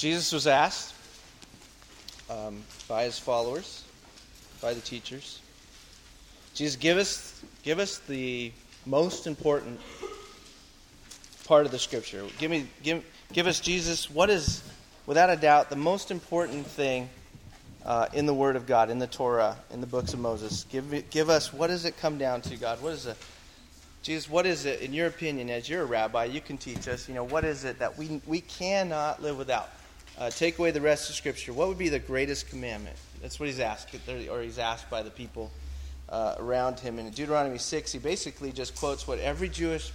Jesus was asked um, by his followers, by the teachers, Jesus, give us, give us the most important part of the scripture. Give me, give, give us Jesus. What is, without a doubt, the most important thing uh, in the Word of God, in the Torah, in the books of Moses? Give, give us. What does it come down to, God? What is it? Jesus, what is it, in your opinion, as you're a rabbi, you can teach us, you know, what is it that we, we cannot live without? Uh, take away the rest of Scripture. What would be the greatest commandment? That's what he's asked, or he's asked by the people uh, around him. in Deuteronomy 6, he basically just quotes what every Jewish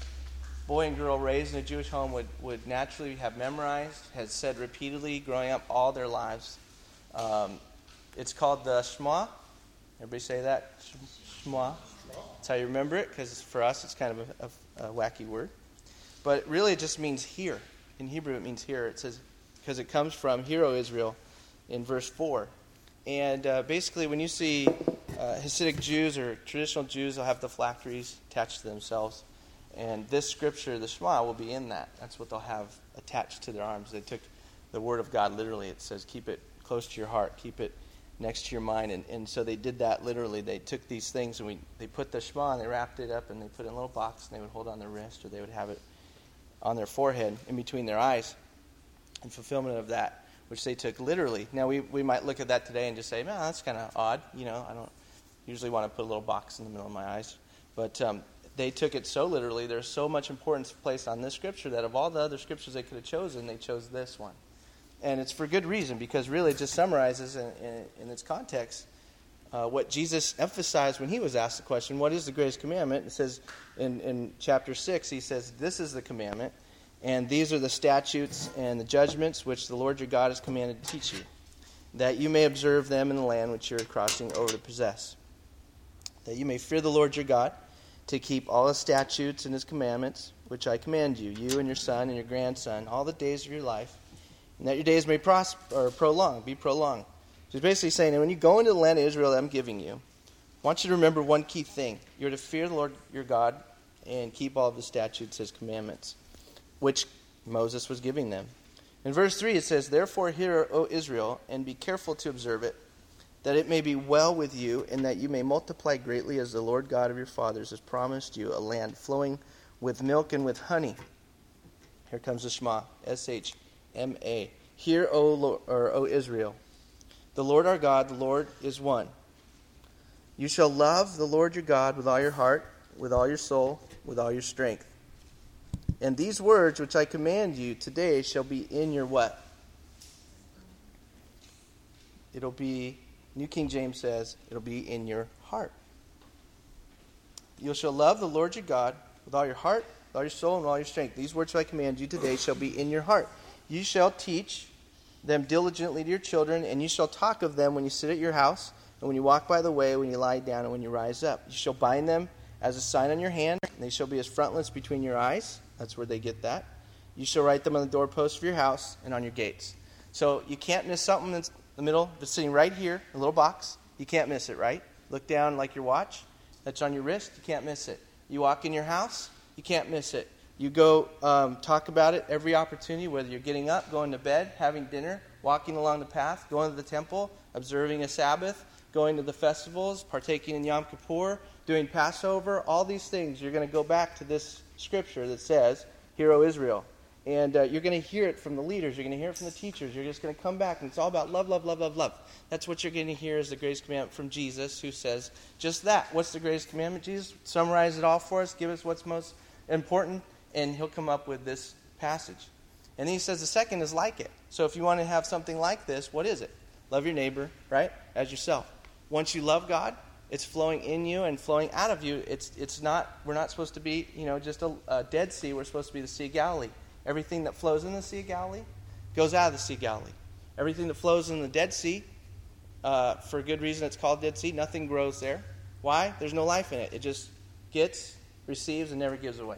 boy and girl raised in a Jewish home would, would naturally have memorized, has said repeatedly growing up all their lives. Um, it's called the Shema. Everybody say that? Shema. That's how you remember it, because for us it's kind of a, a, a, wacky word. But really it just means hear. In Hebrew it means hear. It says, because it comes from Hear O Israel, in verse 4. And uh, basically, when you see uh, Hasidic Jews or traditional Jews, they'll have the phylacteries attached to themselves. And this scripture, the Shema, will be in that. That's what they'll have attached to their arms. They took the Word of God literally. It says, keep it close to your heart, keep it next to your mind. And, and so they did that literally. They took these things and we, they put the Shema and they wrapped it up and they put it in a little box and they would hold on their wrist or they would have it on their forehead in between their eyes in fulfillment of that, which they took literally. Now, we, we might look at that today and just say, man, that's kind of odd. You know, I don't usually want to put a little box in the middle of my eyes. But um, they took it so literally. There's so much importance placed on this scripture that of all the other scriptures they could have chosen, they chose this one and it's for good reason because really it just summarizes in, in, in its context uh, what Jesus emphasized when he was asked the question, What is the greatest commandment? It says in, in chapter 6, he says, This is the commandment, and these are the statutes and the judgments which the Lord your God has commanded to teach you, that you may observe them in the land which you are crossing over to possess. That you may fear the Lord your God, to keep all his statutes and his commandments, which I command you, you and your son and your grandson, all the days of your life and that your days may prosper or prolong, be prolonged. So he's basically saying that when you go into the land of Israel that I'm giving you, I want you to remember one key thing. You're to fear the Lord your God and keep all of his statutes, his commandments, which Moses was giving them. In verse 3, it says, Therefore, hear, O Israel, and be careful to observe it, that it may be well with you, and that you may multiply greatly as the Lord God of your fathers has promised you, a land flowing with milk and with honey. Here comes the Shema, S H M A. Hear, O, Lord, or, o Israel, the Lord our God, the Lord is one. You shall love the Lord your God with all your heart, with all your soul, with all your strength. And these words which I command you today shall be in your what? It'll be, New King James says, it'll be in your heart. You shall love the Lord your God with all your heart, with all your soul, and all your strength. These words which I command you today shall be in your heart. You shall teach them diligently to your children, and you shall talk of them when you sit at your house, and when you walk by the way, when you lie down, and when you rise up. You shall bind them as a sign on your hand, and they shall be as frontlets between your eyes. That's where they get that. You shall write them on the doorposts of your house and on your gates. So you can't miss something that's in the middle, that's sitting right here, a little box. You can't miss it, right? Look down like your watch. That's on your wrist. You can't miss it. You walk in your house. You can't miss it. You go um, talk about it every opportunity, whether you're getting up, going to bed, having dinner, walking along the path, going to the temple, observing a Sabbath, going to the festivals, partaking in Yom Kippur, doing Passover, all these things. You're going to go back to this scripture that says, Hear, O Israel. And uh, you're going to hear it from the leaders. You're going to hear it from the teachers. You're just going to come back, and it's all about love, love, love, love, love. That's what you're going to hear is the greatest commandment from Jesus, who says just that. What's the greatest commandment, Jesus? Summarize it all for us. Give us what's most important and he'll come up with this passage. And then he says the second is like it. So if you want to have something like this, what is it? Love your neighbor, right? As yourself. Once you love God, it's flowing in you and flowing out of you. It's, it's not, we're not supposed to be, you know, just a, a Dead Sea. We're supposed to be the Sea of Galilee. Everything that flows in the Sea of Galilee goes out of the Sea of Galilee. Everything that flows in the Dead Sea, uh, for good reason it's called Dead Sea, nothing grows there. Why? There's no life in it. It just gets, receives, and never gives away.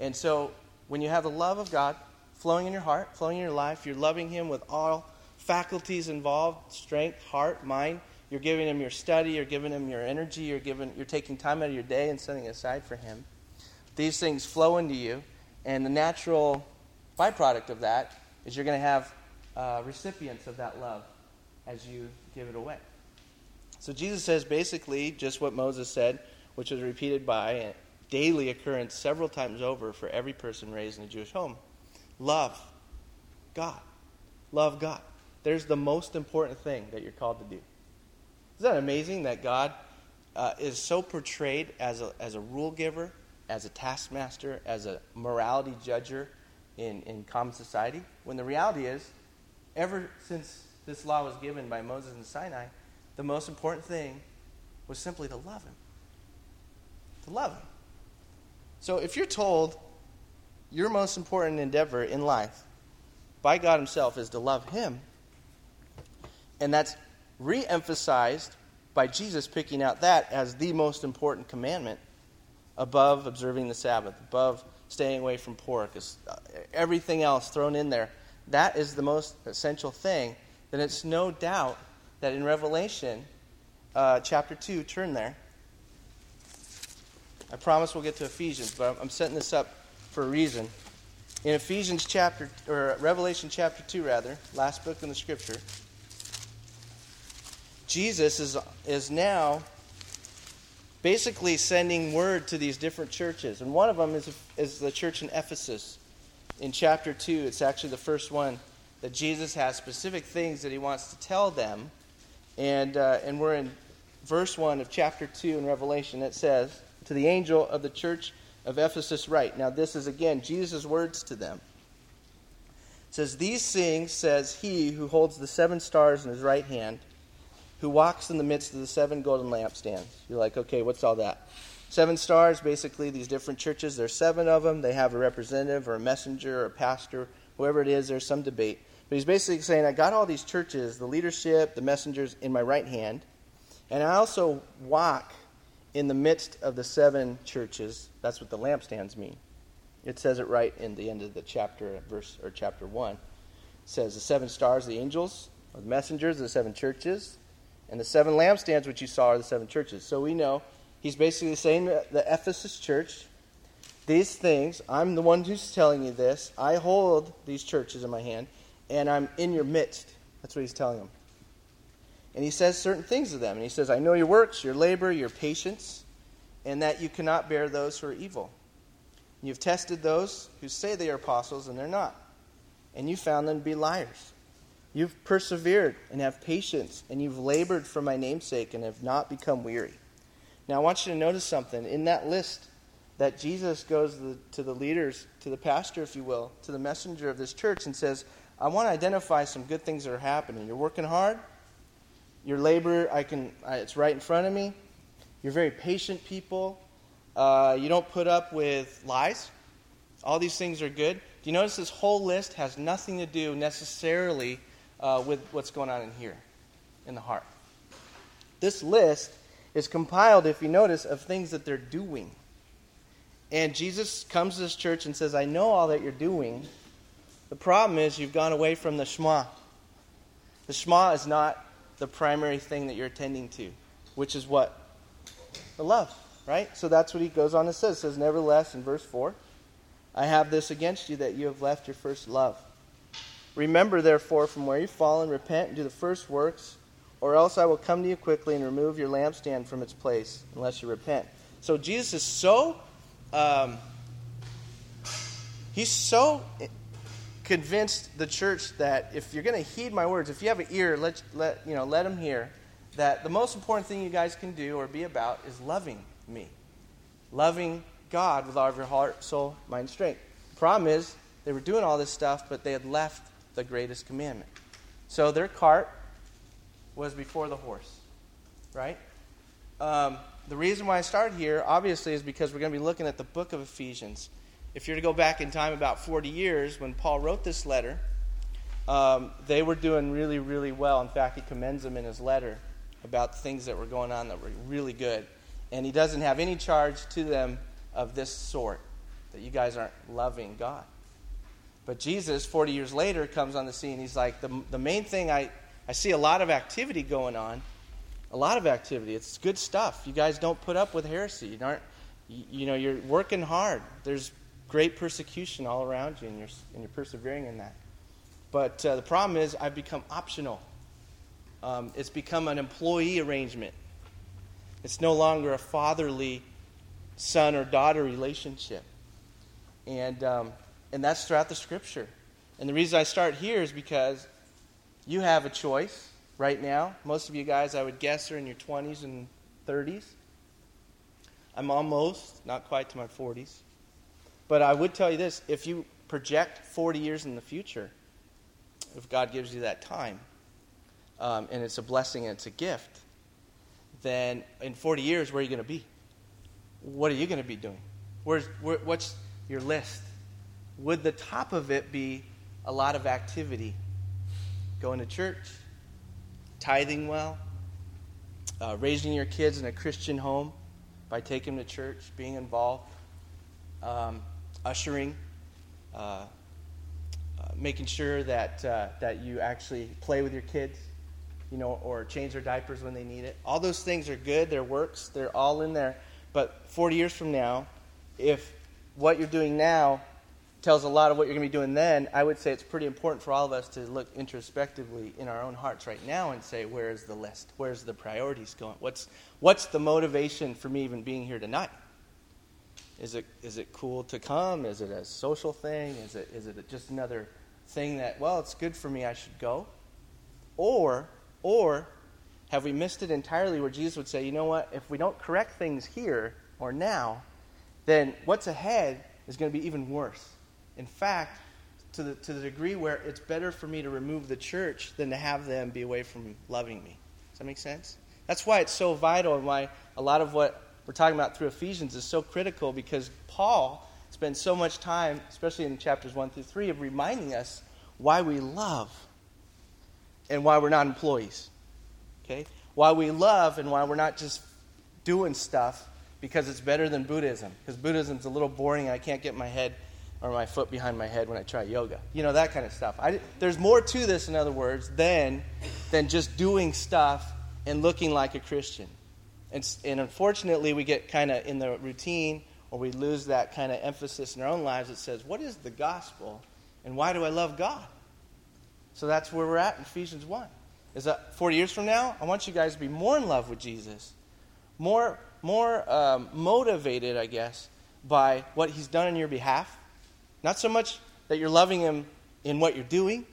And so when you have the love of God flowing in your heart, flowing in your life, you're loving Him with all faculties involved strength, heart, mind. You're giving Him your study, you're giving Him your energy, you're, giving, you're taking time out of your day and setting aside for Him. These things flow into you, and the natural byproduct of that is you're going to have uh, recipients of that love as you give it away. So Jesus says basically just what Moses said, which was repeated by a daily occurrence several times over for every person raised in a Jewish home. Love God. Love God. There's the most important thing that you're called to do. Isn't that amazing that God uh, is so portrayed as a, as a rule giver, as a taskmaster, as a morality judger in, in common society? When the reality is, ever since this law was given by Moses in Sinai, the most important thing was simply to love him. To love him. So if you're told your most important endeavor in life by God Himself is to love Him, and that's re emphasized by Jesus picking out that as the most important commandment above observing the Sabbath, above staying away from pork, uh, everything else thrown in there. That is the most essential thing. Then it's no doubt that in Revelation uh, chapter 2, turn there. I promise we'll get to Ephesians, but I'm setting this up for a reason. In Ephesians chapter, or Revelation chapter 2, rather, last book in the scripture, Jesus is, is now basically sending word to these different churches. And one of them is, is the church in Ephesus. In chapter 2, it's actually the first one that Jesus has specific things that he wants to tell them. And, uh, and we're in verse 1 of chapter 2 in Revelation. It says, To the angel of the church of Ephesus, write. Now, this is again Jesus' words to them. It says, These things says he who holds the seven stars in his right hand who walks in the midst of the seven golden lampstands. You're like, okay, what's all that? Seven stars, basically, these different churches, there's seven of them. They have a representative or a messenger or a pastor, whoever it is, there's some debate. But he's basically saying, I got all these churches, the leadership, the messengers in my right hand, and I also walk in the midst of the seven churches. That's what the lampstands mean. It says it right in the end of the chapter, verse or chapter one. It says the seven stars, the angels, or the messengers the seven churches, and the seven lampstands which you saw are the seven churches. So we know he's basically saying to the Ephesus church, these things, I'm the one who's telling you this. I hold these churches in my hand, and I'm in your midst. That's what he's telling them. And he says certain things to them. And he says, I know your works, your labor, your patience, and that you cannot bear those who are evil. You've tested those who say they are apostles, and they're not. And you found them to be liars. You've persevered and have patience, and you've labored for my namesake and have not become weary. Now, I want you to notice something. In that list that Jesus goes to the, to the leaders, to the pastor, if you will, to the messenger of this church, and says, I want to identify some good things that are happening. You're working hard. Your labor, I can, it's right in front of me. You're very patient people. Uh, you don't put up with lies. All these things are good. Do you notice this whole list has nothing to do necessarily uh, with what's going on in here, in the heart. This list is compiled, if you notice, of things that they're doing. And Jesus comes to this church and says, I know all that you're doing. The problem is you've gone away from the Shema. The Shema is not the primary thing that you're attending to, which is what? The love, right? So that's what he goes on and says. It says, Nevertheless, in verse 4, I have this against you that you have left your first love. Remember, therefore, from where you've fallen, repent and do the first works, or else I will come to you quickly and remove your lampstand from its place, unless you repent. So Jesus is so, um, he's so convinced the church that if you're going to heed my words, if you have an ear, let, let, you know, let him hear, that the most important thing you guys can do or be about is loving me. Loving God with all of your heart, soul, mind, strength. The problem is, they were doing all this stuff, but they had left the greatest commandment. So their cart was before the horse, right? Um, the reason why I started here, obviously, is because we're going to be looking at the book of Ephesians. If you're to go back in time about 40 years, when Paul wrote this letter, um, they were doing really, really well. In fact, he commends them in his letter about things that were going on that were really good. And he doesn't have any charge to them of this sort that you guys aren't loving God. But Jesus, 40 years later, comes on the scene. He's like, the, the main thing I, I see a lot of activity going on. A lot of activity. It's good stuff. You guys don't put up with heresy. You aren't, you, know, you're working hard. There's great persecution all around you, and you're, and you're persevering in that. But uh, the problem is, I've become optional. Um, it's become an employee arrangement. It's no longer a fatherly son or daughter relationship. And, um, and that's throughout the scripture. And the reason I start here is because you have a choice right now. Most of you guys, I would guess, are in your 20s and 30s. I'm almost, not quite to my 40s. But I would tell you this if you project 40 years in the future, if God gives you that time, um, and it's a blessing and it's a gift, then in 40 years, where are you going to be? What are you going to be doing? Where's, where, what's your list? Would the top of it be a lot of activity? Going to church, tithing well, uh, raising your kids in a Christian home by taking them to church, being involved, um, ushering, uh, uh, making sure that, uh, that you actually play with your kids, you know, or change their diapers when they need it. All those things are good, they're works, they're all in there. But 40 years from now, if what you're doing now tells a lot of what you're going to be doing then, I would say it's pretty important for all of us to look introspectively in our own hearts right now and say, where's the list? Where's the priorities going? What's, what's the motivation for me even being here tonight? Is it, is it cool to come? Is it a social thing? Is it, is it just another thing that, well, it's good for me, I should go? Or, or have we missed it entirely where Jesus would say, you know what, if we don't correct things here or now, then what's ahead is going to be even worse. In fact, to the, to the degree where it's better for me to remove the church than to have them be away from loving me. Does that make sense? That's why it's so vital and why a lot of what we're talking about through Ephesians is so critical because Paul spends so much time, especially in chapters 1 through 3, of reminding us why we love and why we're not employees. Okay? Why we love and why we're not just doing stuff because it's better than Buddhism. Because Buddhism's a little boring I can't get my head or my foot behind my head when I try yoga. You know, that kind of stuff. I, there's more to this, in other words, than, than just doing stuff and looking like a Christian. And, and unfortunately, we get kind of in the routine or we lose that kind of emphasis in our own lives that says, what is the gospel and why do I love God? So that's where we're at in Ephesians 1. Is that 40 years from now, I want you guys to be more in love with Jesus, more, more um, motivated, I guess, by what he's done on your behalf. Not so much that you're loving him in what you're doing,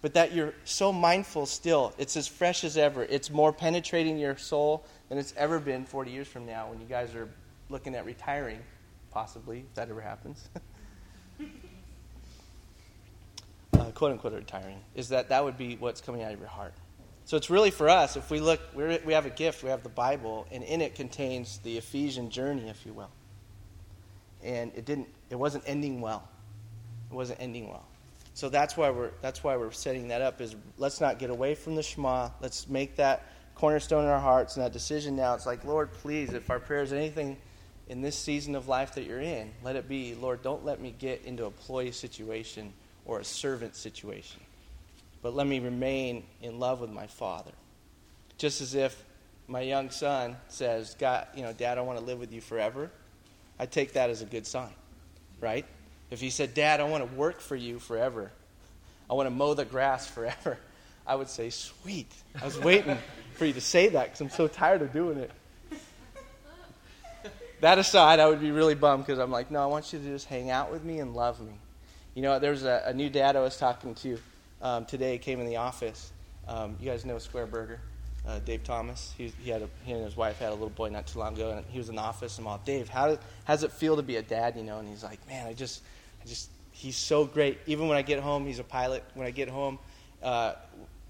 but that you're so mindful still. It's as fresh as ever. It's more penetrating your soul than it's ever been 40 years from now when you guys are looking at retiring, possibly, if that ever happens. uh, quote unquote retiring, is that that would be what's coming out of your heart. So it's really for us, if we look, we have a gift, we have the Bible, and in it contains the Ephesian journey, if you will. And it didn't, it wasn't ending well. It wasn't ending well. So that's why we're that's why we're setting that up. Is let's not get away from the Shema. Let's make that cornerstone in our hearts and that decision now. It's like, Lord, please, if our prayer is anything in this season of life that you're in, let it be, Lord, don't let me get into a employee situation or a servant situation, but let me remain in love with my Father. Just as if my young son says, God, you know, Dad, I want to live with you forever, I take that as a good sign, right? If he said, Dad, I want to work for you forever, I want to mow the grass forever, I would say, Sweet. I was waiting for you to say that because I'm so tired of doing it. That aside, I would be really bummed because I'm like, No, I want you to just hang out with me and love me. You know, there was a, a new dad I was talking to um, today, came in the office. Um, you guys know Square Burger? Uh, Dave Thomas. He, he, had a, he and his wife had a little boy not too long ago, and he was in the office. And I'm all, Dave, how does it feel to be a dad? You know, and he's like, man, I just, I just, he's so great. Even when I get home, he's a pilot. When I get home, uh,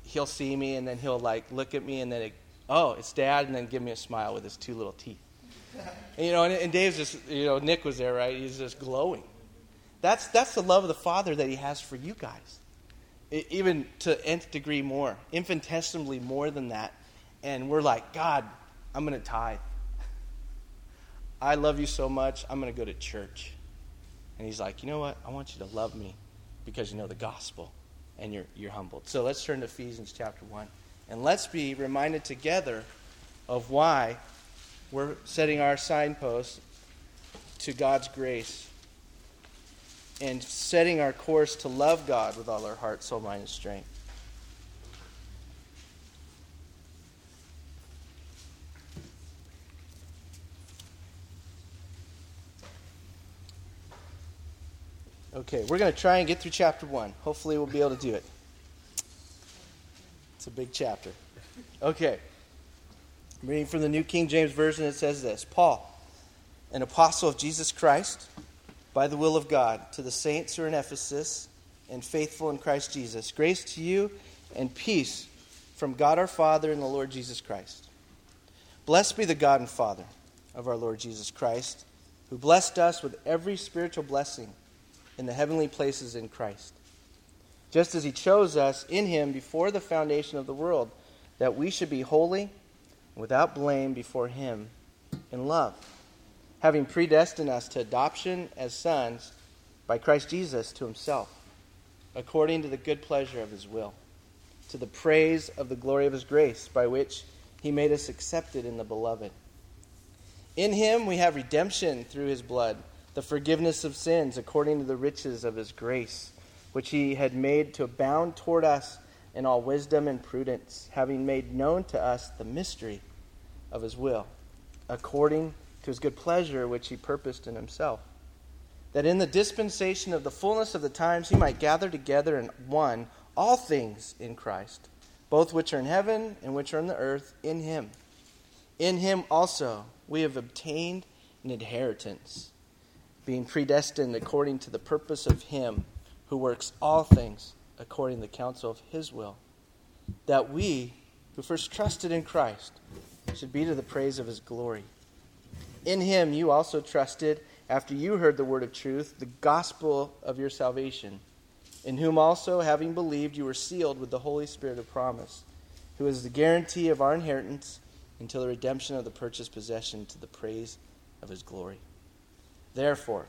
he'll see me, and then he'll like look at me, and then, it, oh, it's dad, and then give me a smile with his two little teeth. And, you know, and, and Dave's just, you know, Nick was there, right? He's just glowing. That's that's the love of the Father that He has for you guys. It, even to nth degree more, infinitesimally more than that. And we're like, God, I'm going to tithe. I love you so much, I'm going to go to church. And he's like, you know what? I want you to love me because you know the gospel and you're, you're humbled. So let's turn to Ephesians chapter 1. And let's be reminded together of why we're setting our signposts to God's grace. and setting our course to love God with all our heart, soul, mind, and strength. Okay, we're going to try and get through chapter 1. Hopefully, we'll be able to do it. It's a big chapter. Okay. I'm reading from the New King James Version. It says this Paul, an apostle of Jesus Christ, by the will of God, to the saints who are in Ephesus and faithful in Christ Jesus. Grace to you and peace from God our Father and the Lord Jesus Christ. Blessed be the God and Father of our Lord Jesus Christ, who blessed us with every spiritual blessing in the heavenly places in Christ, just as he chose us in him before the foundation of the world, that we should be holy without blame before him in love, having predestined us to adoption as sons by Christ Jesus to himself, according to the good pleasure of his will, to the praise of the glory of his grace, by which he made us accepted in the beloved. In him we have redemption through his blood the forgiveness of sins according to the riches of his grace, which he had made to abound toward us in all wisdom and prudence, having made known to us the mystery of his will, according to his good pleasure which he purposed in himself. That in the dispensation of the fullness of the times he might gather together in one all things in Christ, both which are in heaven and which are in the earth, in him. In him also we have obtained an inheritance being predestined according to the purpose of Him who works all things according to the counsel of His will, that we, who first trusted in Christ, should be to the praise of His glory. In Him you also trusted after you heard the word of truth, the gospel of your salvation, in whom also, having believed, you were sealed with the Holy Spirit of promise, who is the guarantee of our inheritance until the redemption of the purchased possession to the praise of His glory. Therefore,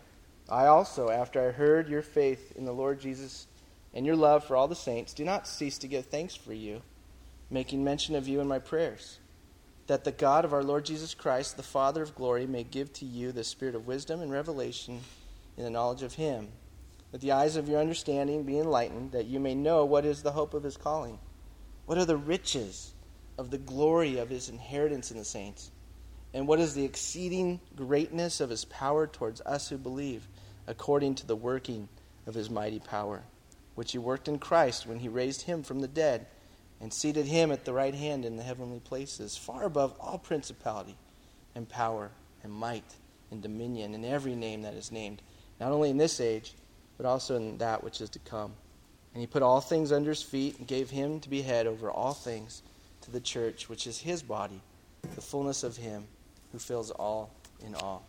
I also, after I heard your faith in the Lord Jesus and your love for all the saints, do not cease to give thanks for you, making mention of you in my prayers, that the God of our Lord Jesus Christ, the Father of glory, may give to you the spirit of wisdom and revelation in the knowledge of him, that the eyes of your understanding be enlightened, that you may know what is the hope of his calling, what are the riches of the glory of his inheritance in the saints and what is the exceeding greatness of his power towards us who believe, according to the working of his mighty power, which he worked in Christ when he raised him from the dead and seated him at the right hand in the heavenly places, far above all principality and power and might and dominion and every name that is named, not only in this age, but also in that which is to come. And he put all things under his feet and gave him to be head over all things to the church, which is his body, the fullness of him who fills all in all.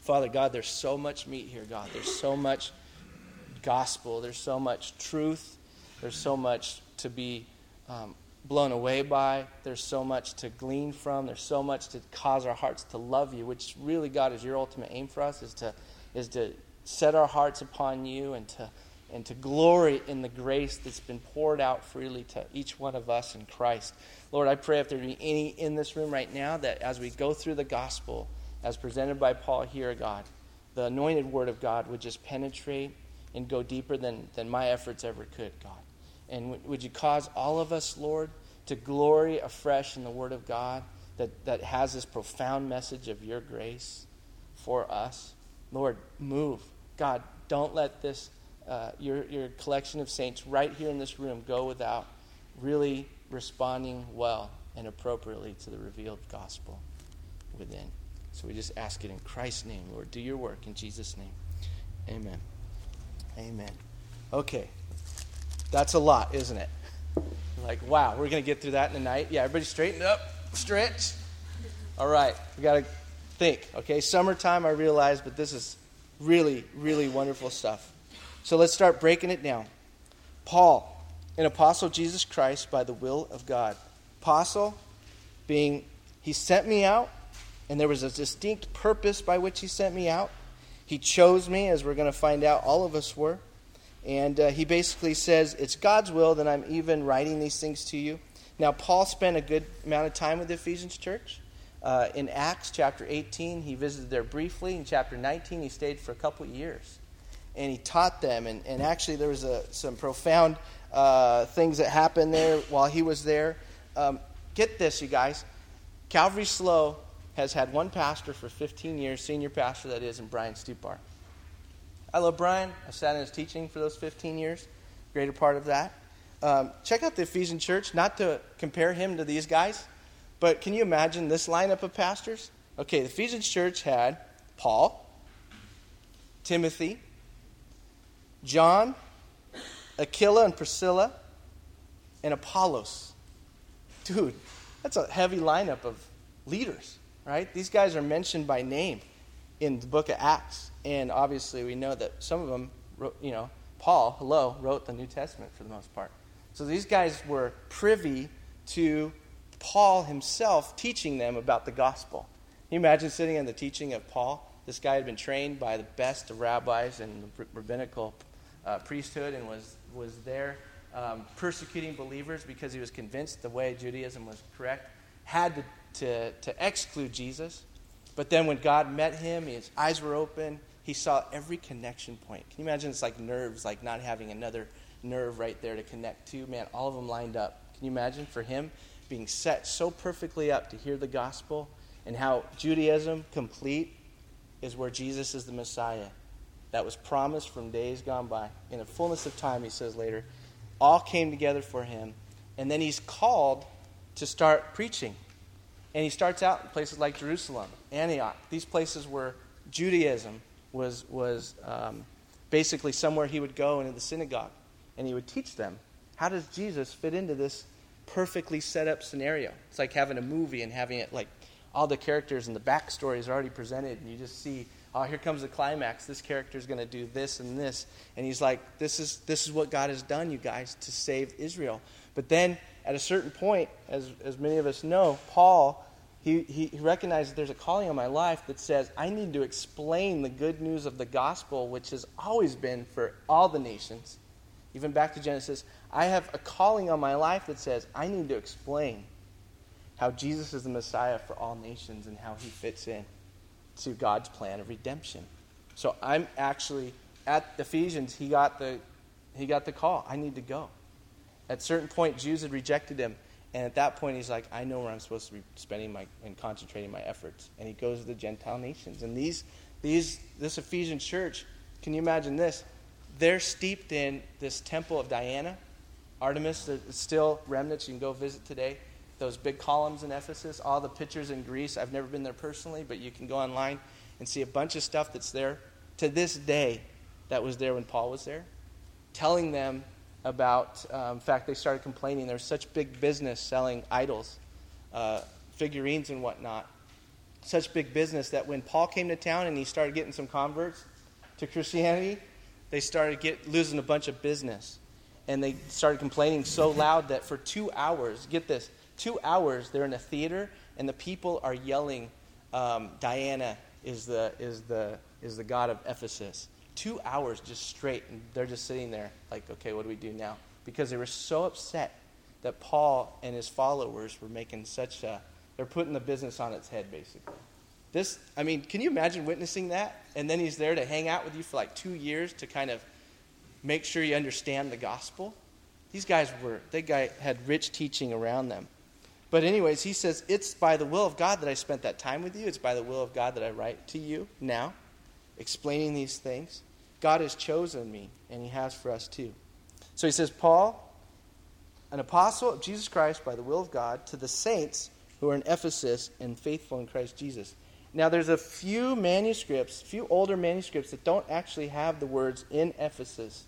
Father God, there's so much meat here, God. There's so much gospel. There's so much truth. There's so much to be um, blown away by. There's so much to glean from. There's so much to cause our hearts to love you, which really, God, is your ultimate aim for us, is to, is to set our hearts upon you and to, and to glory in the grace that's been poured out freely to each one of us in Christ. Lord, I pray if there be any in this room right now that as we go through the gospel as presented by Paul here, God, the anointed word of God would just penetrate and go deeper than, than my efforts ever could, God. And w- would you cause all of us, Lord, to glory afresh in the word of God that, that has this profound message of your grace for us? Lord, move. God, don't let this, uh, your, your collection of saints right here in this room go without really responding well and appropriately to the revealed gospel within. So we just ask it in Christ's name, Lord. Do your work in Jesus' name. Amen. Amen. Okay. That's a lot, isn't it? Like, wow, we're going to get through that in a night. Yeah, everybody straighten up, stretch. All right, we got to think. Okay, summertime, I realize, but this is really, really wonderful stuff. So let's start breaking it down. Paul, an apostle Jesus Christ by the will of God. Apostle being, he sent me out, and there was a distinct purpose by which he sent me out. He chose me, as we're going to find out, all of us were. And uh, he basically says, It's God's will that I'm even writing these things to you. Now, Paul spent a good amount of time with the Ephesians church. Uh, in Acts chapter 18, he visited there briefly. In chapter 19, he stayed for a couple years. And he taught them. And, and actually, there was a, some profound uh, things that happened there while he was there. Um, get this, you guys. Calvary SLO has had one pastor for 15 years, senior pastor that is, and Brian Stupar. I love Brian. I sat in his teaching for those 15 years, greater part of that. Um, check out the Ephesian church, not to compare him to these guys, but can you imagine this lineup of pastors? Okay, the Ephesian church had Paul, Timothy, John, Aquila and Priscilla, and Apollos. Dude, that's a heavy lineup of leaders, right? These guys are mentioned by name in the book of Acts. And obviously, we know that some of them, wrote, you know, Paul, hello, wrote the New Testament for the most part. So these guys were privy to Paul himself teaching them about the gospel. Can you imagine sitting in the teaching of Paul? This guy had been trained by the best of rabbis and rabbinical uh, priesthood and was, was there um, persecuting believers because he was convinced the way Judaism was correct, had to, to, to exclude Jesus. But then when God met him, his eyes were open. He saw every connection point. Can you imagine it's like nerves, like not having another nerve right there to connect to? Man, all of them lined up. Can you imagine for him being set so perfectly up to hear the gospel and how Judaism complete is where Jesus is the Messiah that was promised from days gone by. In the fullness of time, he says later, all came together for him. And then he's called to start preaching. And he starts out in places like Jerusalem, Antioch, these places where Judaism was, was um, basically somewhere he would go into the synagogue and he would teach them how does Jesus fit into this perfectly set up scenario. It's like having a movie and having it like all the characters and the backstories already presented, and you just see, oh, here comes the climax. This character is going to do this and this, and he's like, this is this is what God has done, you guys, to save Israel. But then at a certain point, as as many of us know, Paul. He, he, he recognizes there's a calling on my life that says I need to explain the good news of the gospel, which has always been for all the nations. Even back to Genesis, I have a calling on my life that says I need to explain how Jesus is the Messiah for all nations and how he fits in to God's plan of redemption. So I'm actually at Ephesians, he got the he got the call. I need to go. At certain point, Jews had rejected him. And at that point, he's like, I know where I'm supposed to be spending my and concentrating my efforts. And he goes to the Gentile nations. And these, these, this Ephesian church, can you imagine this? They're steeped in this temple of Diana, Artemis. There's still remnants. You can go visit today those big columns in Ephesus, all the pictures in Greece. I've never been there personally, but you can go online and see a bunch of stuff that's there to this day that was there when Paul was there, telling them about, um, in fact, they started complaining there's such big business selling idols, uh, figurines, and whatnot. Such big business that when Paul came to town and he started getting some converts to Christianity, they started get, losing a bunch of business. And they started complaining so loud that for two hours, get this, two hours they're in a theater and the people are yelling um, diana is the, is, the, is the god of ephesus. Two hours just straight and they're just sitting there like okay what do we do now? Because they were so upset that paul and his followers were making such a they're putting the business on its head basically. This i mean can you imagine witnessing that? And then he's there to hang out with you for like two years to kind of make sure you understand the gospel? These guys were they guy had rich teaching around them but, anyways, he says, It's by the will of God that I spent that time with you. It's by the will of God that I write to you now, explaining these things. God has chosen me, and he has for us too. So he says, Paul, an apostle of Jesus Christ by the will of God, to the saints who are in Ephesus and faithful in Christ Jesus. Now, there's a few manuscripts, few older manuscripts that don't actually have the words in Ephesus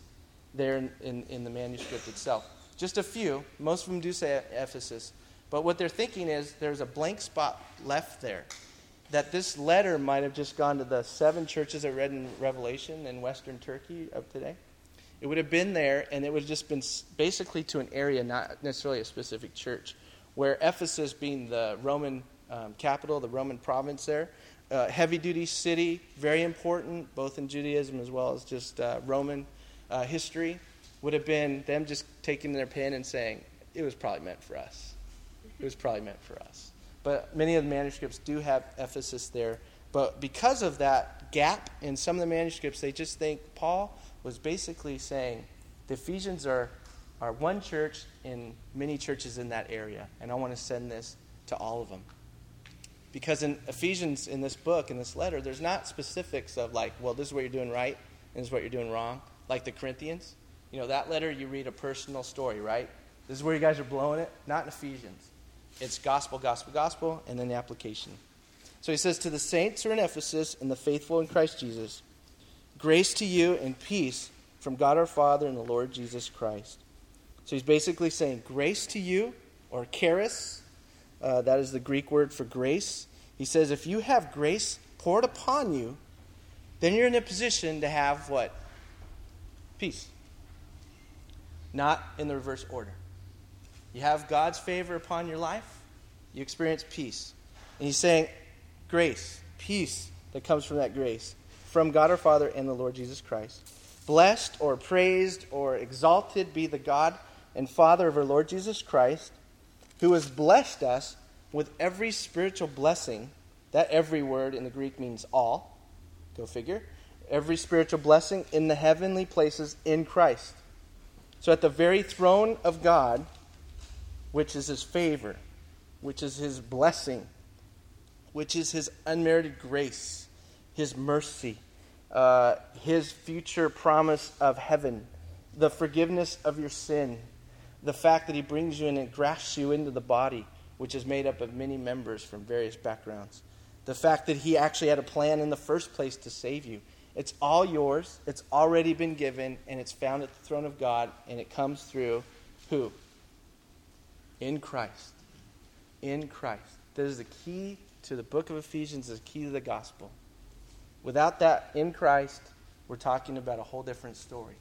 there in, in, in the manuscript itself. Just a few. Most of them do say Ephesus. But what they're thinking is there's a blank spot left there. That this letter might have just gone to the seven churches I read in Revelation in Western Turkey of today. It would have been there, and it would have just been basically to an area, not necessarily a specific church. Where Ephesus, being the Roman um, capital, the Roman province there, uh, heavy duty city, very important, both in Judaism as well as just uh, Roman uh, history, would have been them just taking their pen and saying, it was probably meant for us. It was probably meant for us. But many of the manuscripts do have Ephesus there. But because of that gap in some of the manuscripts, they just think Paul was basically saying the Ephesians are, are one church in many churches in that area, and I want to send this to all of them. Because in Ephesians, in this book, in this letter, there's not specifics of like, well, this is what you're doing right, and this is what you're doing wrong, like the Corinthians. You know, that letter, you read a personal story, right? This is where you guys are blowing it. Not in Ephesians. It's gospel, gospel, gospel, and then the application. So he says, To the saints who are in Ephesus and the faithful in Christ Jesus, grace to you and peace from God our Father and the Lord Jesus Christ. So he's basically saying, Grace to you, or charis, uh, that is the Greek word for grace. He says, If you have grace poured upon you, then you're in a position to have what? Peace. Not in the reverse order. You have God's favor upon your life, you experience peace. And he's saying, grace, peace that comes from that grace, from God our Father and the Lord Jesus Christ. Blessed or praised or exalted be the God and Father of our Lord Jesus Christ, who has blessed us with every spiritual blessing. That every word in the Greek means all. Go figure. Every spiritual blessing in the heavenly places in Christ. So at the very throne of God, which is his favor, which is his blessing, which is his unmerited grace, his mercy, uh, his future promise of heaven, the forgiveness of your sin, the fact that he brings you in and grafts you into the body, which is made up of many members from various backgrounds, the fact that he actually had a plan in the first place to save you. It's all yours, it's already been given, and it's found at the throne of God, and it comes through who? In Christ. In Christ. That is the key to the book of Ephesians, is the key to the gospel. Without that in Christ, we're talking about a whole different story.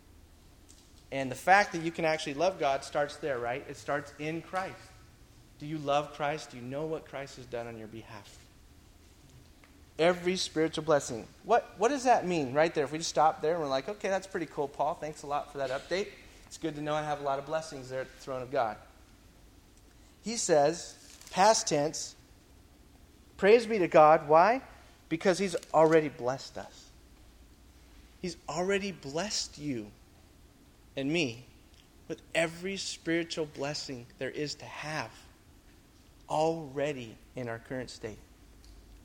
And the fact that you can actually love God starts there, right? It starts in Christ. Do you love Christ? Do you know what Christ has done on your behalf? Every spiritual blessing. What, what does that mean right there? If we just stop there and we're like, okay, that's pretty cool, Paul. Thanks a lot for that update. It's good to know I have a lot of blessings there at the throne of God. He says, past tense, praise be to God. Why? Because He's already blessed us. He's already blessed you and me with every spiritual blessing there is to have already in our current state.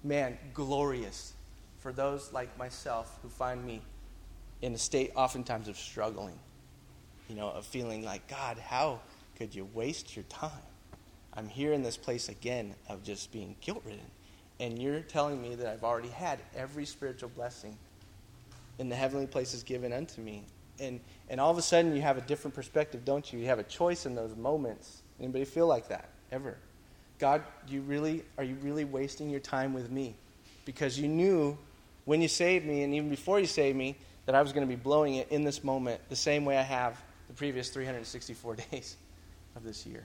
Man, glorious for those like myself who find me in a state oftentimes of struggling, you know, of feeling like, God, how could you waste your time? I'm here in this place again of just being guilt ridden. And you're telling me that I've already had every spiritual blessing in the heavenly places given unto me. And, and all of a sudden you have a different perspective, don't you? You have a choice in those moments. Anybody feel like that? Ever? God, you really are you really wasting your time with me? Because you knew when you saved me and even before you saved me that I was going to be blowing it in this moment the same way I have the previous 364 days of this year.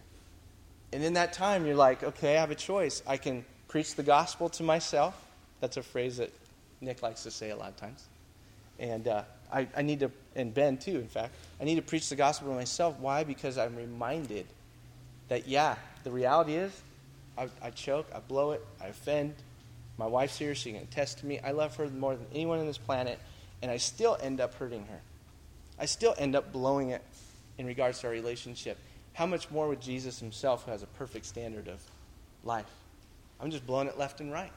And in that time, you're like, okay, I have a choice. I can preach the gospel to myself. That's a phrase that Nick likes to say a lot of times. And uh, I, I need to, and Ben too, in fact, I need to preach the gospel to myself. Why? Because I'm reminded that, yeah, the reality is I, I choke, I blow it, I offend. My wife's here, she can attest to me. I love her more than anyone on this planet, and I still end up hurting her. I still end up blowing it in regards to our relationship how much more would Jesus himself, who has a perfect standard of life? I'm just blowing it left and right.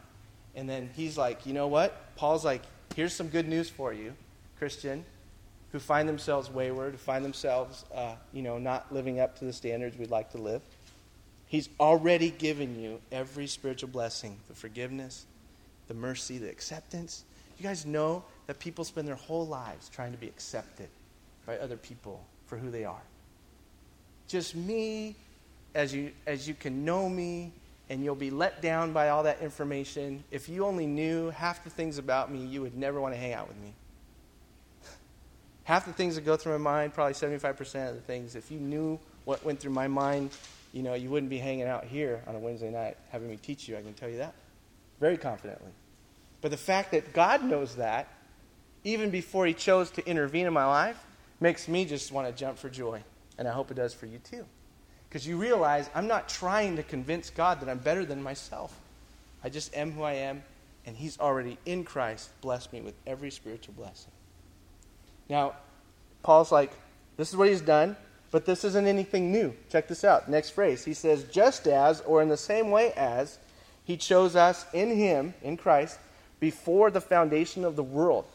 And then he's like, you know what? Paul's like, here's some good news for you, Christian, who find themselves wayward, who find themselves, uh, you know, not living up to the standards we'd like to live. He's already given you every spiritual blessing the forgiveness, the mercy, the acceptance. You guys know that people spend their whole lives trying to be accepted by other people for who they are just me as you, as you can know me, and you'll be let down by all that information. If you only knew half the things about me, you would never want to hang out with me. half the things that go through my mind, probably 75% of the things, if you knew what went through my mind, you know, you wouldn't be hanging out here on a Wednesday night having me teach you, I can tell you that. Very confidently. But the fact that God knows that, even before He chose to intervene in my life, makes me just want to jump for joy. And I hope it does for you too. Because you realize I'm not trying to convince God that I'm better than myself. I just am who I am, and He's already in Christ blessed me with every spiritual blessing. Now, Paul's like, this is what He's done, but this isn't anything new. Check this out. Next phrase. He says, just as, or in the same way as, He chose us in Him, in Christ, before the foundation of the world.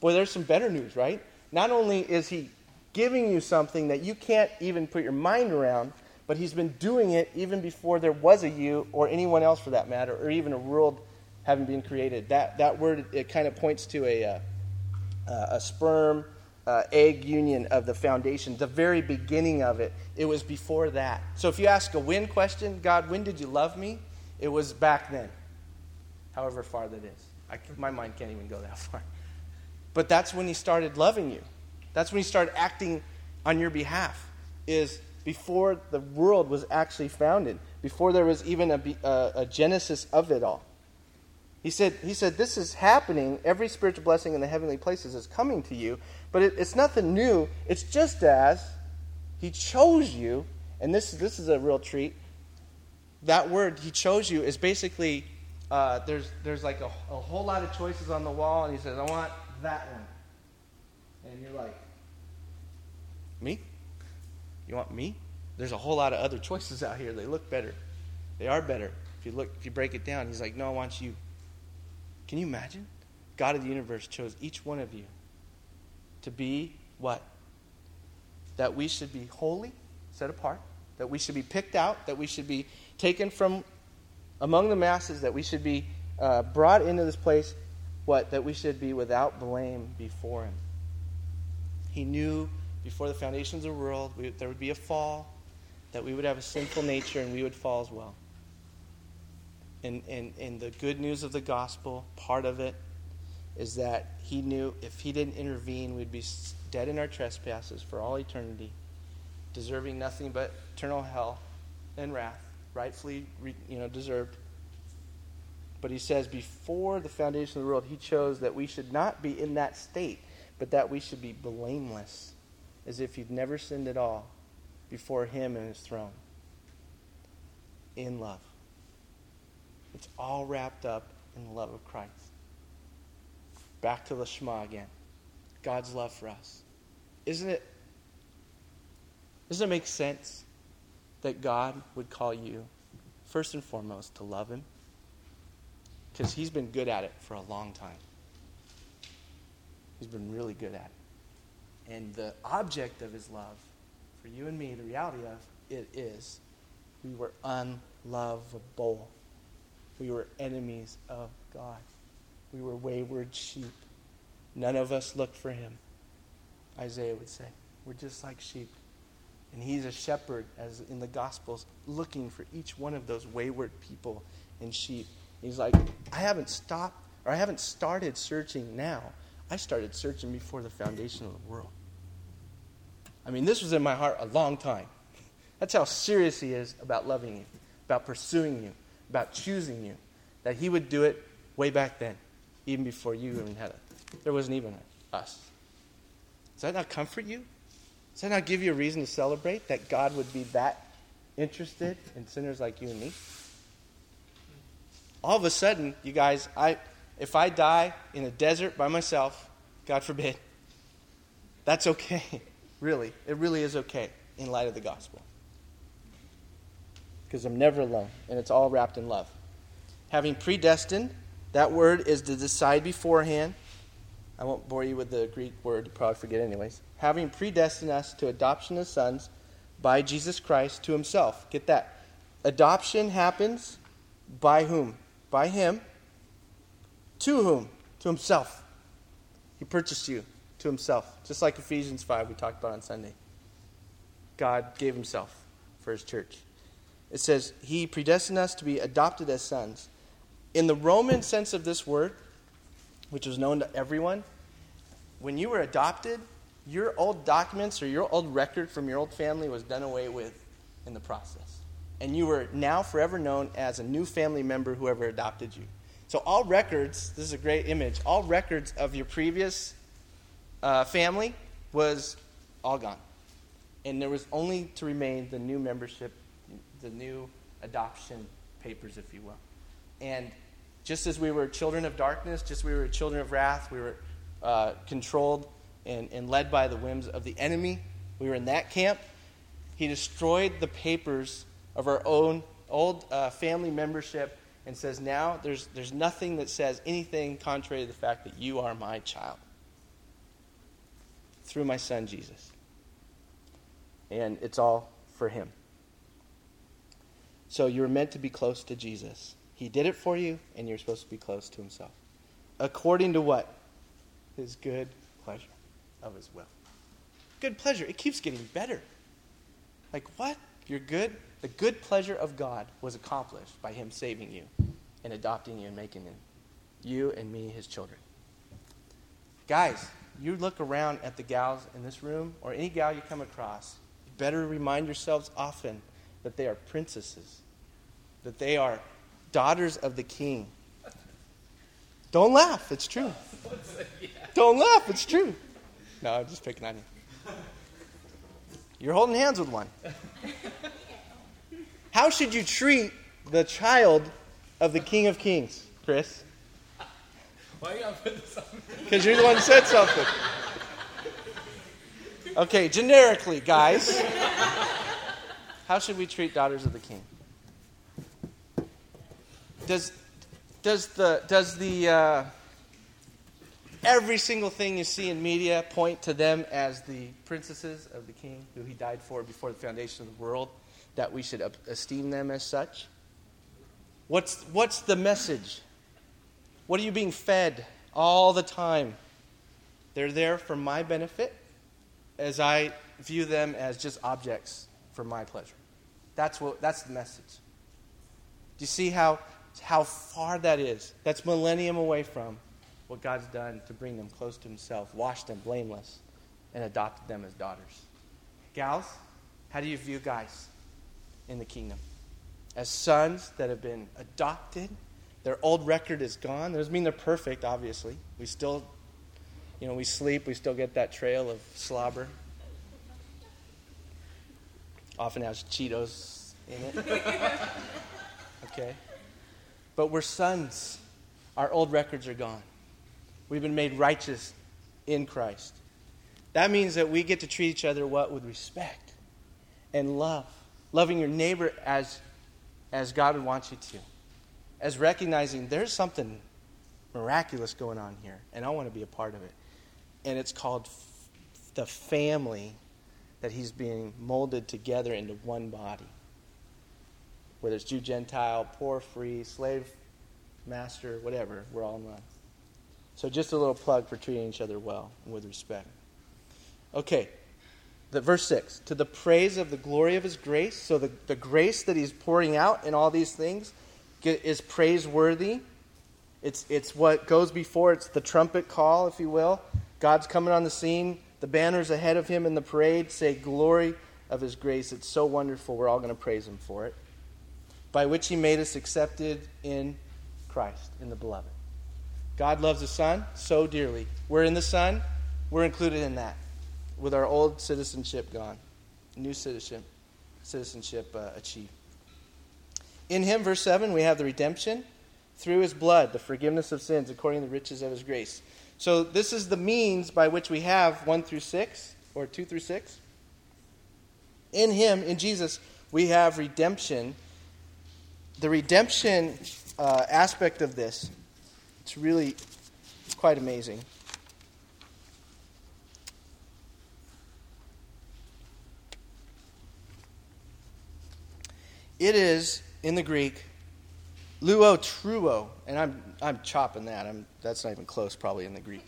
Boy, there's some better news, right? Not only is He giving you something that you can't even put your mind around, but he's been doing it even before there was a you or anyone else for that matter, or even a world having been created. That, that word, it kind of points to a, uh, uh, a sperm uh, egg union of the foundation, the very beginning of it. It was before that. So if you ask a when question, God, when did you love me? It was back then, however far that is. I, my mind can't even go that far. But that's when he started loving you. That's when he started acting on your behalf, is before the world was actually founded, before there was even a, a, a genesis of it all. He said, he said, This is happening. Every spiritual blessing in the heavenly places is coming to you. But it, it's nothing new. It's just as He chose you, and this, this is a real treat. That word, He chose you, is basically uh, there's, there's like a, a whole lot of choices on the wall, and He says, I want that one. And you're like, Me? You want me? There's a whole lot of other choices out here. They look better. They are better. If you look, if you break it down, he's like, No, I want you. Can you imagine? God of the universe chose each one of you to be what? That we should be holy, set apart, that we should be picked out, that we should be taken from among the masses, that we should be uh, brought into this place, what? That we should be without blame before Him. He knew before the foundations of the world we, there would be a fall, that we would have a sinful nature and we would fall as well. And, and, and the good news of the gospel, part of it, is that he knew if he didn't intervene, we'd be dead in our trespasses for all eternity, deserving nothing but eternal hell and wrath, rightfully you know, deserved. But he says, before the foundation of the world, he chose that we should not be in that state, but that we should be blameless as if you'd never sinned at all before Him and His throne. In love. It's all wrapped up in the love of Christ. Back to the Shema again. God's love for us. Isn't it? Doesn't it make sense that God would call you, first and foremost, to love Him? Because He's been good at it for a long time. He's been really good at it. And the object of his love for you and me, the reality of it is we were unlovable. We were enemies of God. We were wayward sheep. None of us looked for him. Isaiah would say, We're just like sheep. And he's a shepherd, as in the Gospels, looking for each one of those wayward people and sheep. He's like, I haven't stopped, or I haven't started searching now. I started searching before the foundation of the world. I mean, this was in my heart a long time. That's how serious he is about loving you, about pursuing you, about choosing you. That he would do it way back then, even before you even had it. There wasn't even us. Does that not comfort you? Does that not give you a reason to celebrate that God would be that interested in sinners like you and me? All of a sudden, you guys, I, if I die in a desert by myself, God forbid, that's okay. Really. It really is okay in light of the gospel. Because I'm never alone, and it's all wrapped in love. Having predestined, that word is to decide beforehand. I won't bore you with the Greek word, you probably forget anyways. Having predestined us to adoption as sons by Jesus Christ to himself. Get that. Adoption happens by whom? By him. To whom? To himself. He purchased you to himself, just like Ephesians 5 we talked about on Sunday. God gave himself for his church. It says, He predestined us to be adopted as sons. In the Roman sense of this word, which was known to everyone, when you were adopted, your old documents or your old record from your old family was done away with in the process. And you were now forever known as a new family member, whoever adopted you. So, all records, this is a great image, all records of your previous uh, family was all gone. And there was only to remain the new membership, the new adoption papers, if you will. And Just as we were children of darkness, just as we were children of wrath, we were uh, controlled and, and led by the whims of the enemy. We were in that camp. He destroyed the papers of our own old uh, family membership and says, Now there's, there's nothing that says anything contrary to the fact that you are my child through my son Jesus. And it's all for him. So you're meant to be close to Jesus. He did it for you, and you're supposed to be close to himself. According to what? His good pleasure of his will. Good pleasure. It keeps getting better. Like, what? You're good? The good pleasure of God was accomplished by him saving you and adopting you and making you and me his children. Guys, you look around at the gals in this room or any gal you come across, you better remind yourselves often that they are princesses, that they are daughters of the king. Don't laugh, it's true. Don't laugh, it's true. No, I'm just picking on you. You're holding hands with one. How should you treat the child of the King of Kings, Chris? Why you gotta put this on me? Because you're the one who said something. Okay, generically, guys, how should we treat daughters of the King? Does does the does the uh, every single thing you see in media point to them as the princesses of the King who He died for before the foundation of the world? That we should esteem them as such. What's what's the message? What are you being fed all the time? They're there for my benefit as I view them as just objects for my pleasure. That's, what, that's the message. Do you see how, how far that is? That's millennium away from what God's done to bring them close to Himself, washed them blameless, and adopted them as daughters. Gals, how do you view guys in the kingdom? As sons that have been adopted, their old record is gone. That doesn't mean they're perfect, obviously. We still you know, we sleep, we still get that trail of slobber. Often has Cheetos in it. okay? But we're sons. Our old records are gone. We've been made righteous in Christ. That means that we get to treat each other what? With respect and love. Loving your neighbor as, as God would want you to. As recognizing there's something miraculous going on here, and I want to be a part of it and it's called f- the family that he's being molded together into one body. Whether it's Jew, Gentile, poor, free, slave, master, whatever, we're all in one. So just a little plug for treating each other well and with respect. Okay, the, verse 6 To the praise of the glory of his grace, so the, the grace that he's pouring out in all these things is praiseworthy. It's, it's what goes before, it's the trumpet call, if you will. God's coming on the scene. The banners ahead of him in the parade say, Glory of his grace. It's so wonderful. We're all going to praise him for it. By which he made us accepted in Christ, in the beloved. God loves the Son so dearly. We're in the Son, we're included in that. With our old citizenship gone, new citizenship, citizenship uh, achieved. In him, verse 7, we have the redemption through his blood, the forgiveness of sins according to the riches of his grace. So this is the means by which we have 1 through 6, or 2 through 6. In Him, in Jesus, we have redemption. The redemption uh, aspect of this, it's really quite amazing. It is, in the Greek, luo truo, and I'm I'm chopping that. I'm, that's not even close, probably, in the Greek.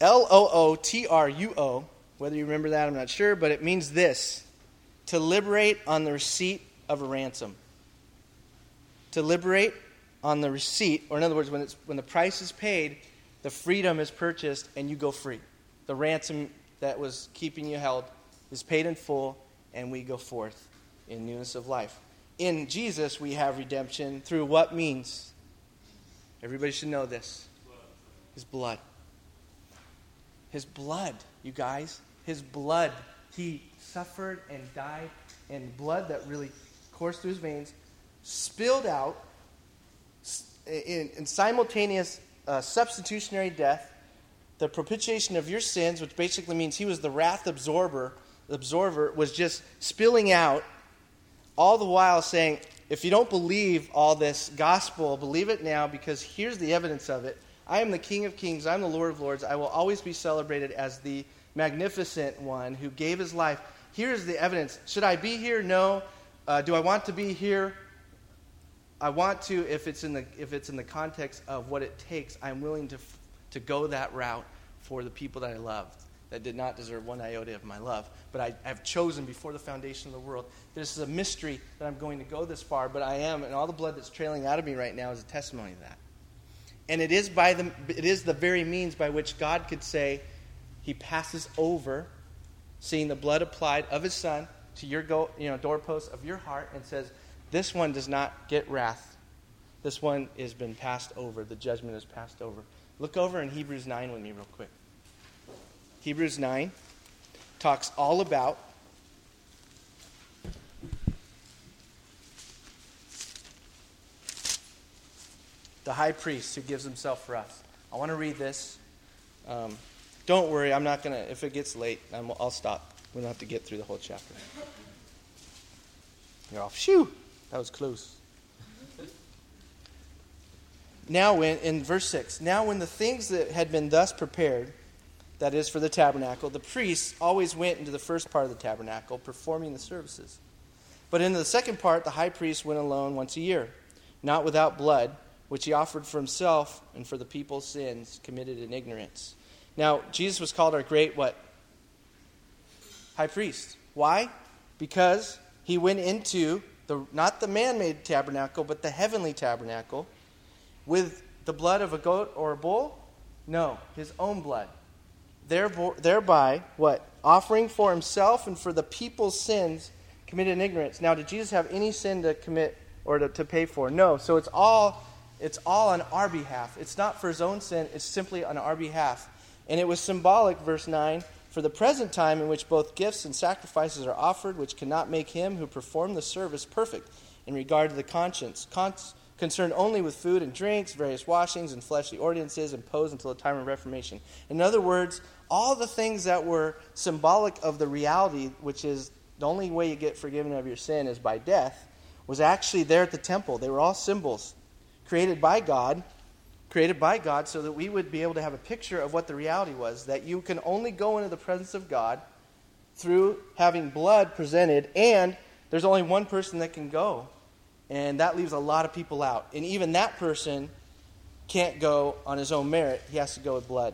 L O O T R U O, whether you remember that, I'm not sure, but it means this to liberate on the receipt of a ransom. To liberate on the receipt, or in other words, when, it's, when the price is paid, the freedom is purchased and you go free. The ransom that was keeping you held is paid in full, and we go forth in newness of life. In Jesus, we have redemption through what means? Everybody should know this His blood. His blood, you guys. His blood. He suffered and died, and blood that really coursed through his veins spilled out in, in simultaneous uh, substitutionary death, the propitiation of your sins, which basically means he was the wrath absorber, absorber was just spilling out, all the while saying, if you don't believe all this gospel, believe it now because here's the evidence of it. I am the King of Kings, I'm the Lord of Lords. I will always be celebrated as the magnificent one who gave his life. Here's the evidence. Should I be here? No. Uh, do I want to be here? I want to if it's in the if it's in the context of what it takes. I'm willing to to go that route for the people that I loved that did not deserve one iota of my love. But I have chosen before the foundation of the world. This is a mystery that I'm going to go this far, but I am, and all the blood that's trailing out of me right now is a testimony of that. And it is by the it is the very means by which God could say, He passes over seeing the blood applied of his son to your go, you know, doorpost of your heart and says, This one does not get wrath. This one has been passed over. The judgment is passed over. Look over in Hebrews 9 with me, real quick. Hebrews 9 talks all about the high priest who gives himself for us. I want to read this. Um, don't worry, I'm not going to, if it gets late, i will stop. We don't have to get through the whole chapter. You're off. Shoo! That was close. Now, when, in verse 6, now when the things that had been thus prepared, that is for the tabernacle, the priests always went into the first part of the tabernacle, performing the services. But in the second part, the high priest went alone once a year, not without blood, which he offered for himself and for the people's sins committed in ignorance. Now, Jesus was called our great what? High priest. Why? Because he went into the not the man-made tabernacle, but the heavenly tabernacle with the blood of a goat or a bull? No, his own blood. Thereby, what? Offering for himself and for the people's sins committed in ignorance. Now, did Jesus have any sin to commit or to, to pay for? No. So it's all it's all on our behalf. It's not for his own sin, it's simply on our behalf. And it was symbolic, verse 9, for the present time in which both gifts and sacrifices are offered, which cannot make him who performed the service perfect in regard to the conscience, cons- concerned only with food and drinks, various washings, and fleshly ordinances imposed until the time of Reformation. In other words, all the things that were symbolic of the reality, which is the only way you get forgiven of your sin is by death, was actually there at the temple. They were all symbols created by God created by God so that we would be able to have a picture of what the reality was that you can only go into the presence of God through having blood presented, and there's only one person that can go. And that leaves a lot of people out. And even that person can't go on his own merit. He has to go with blood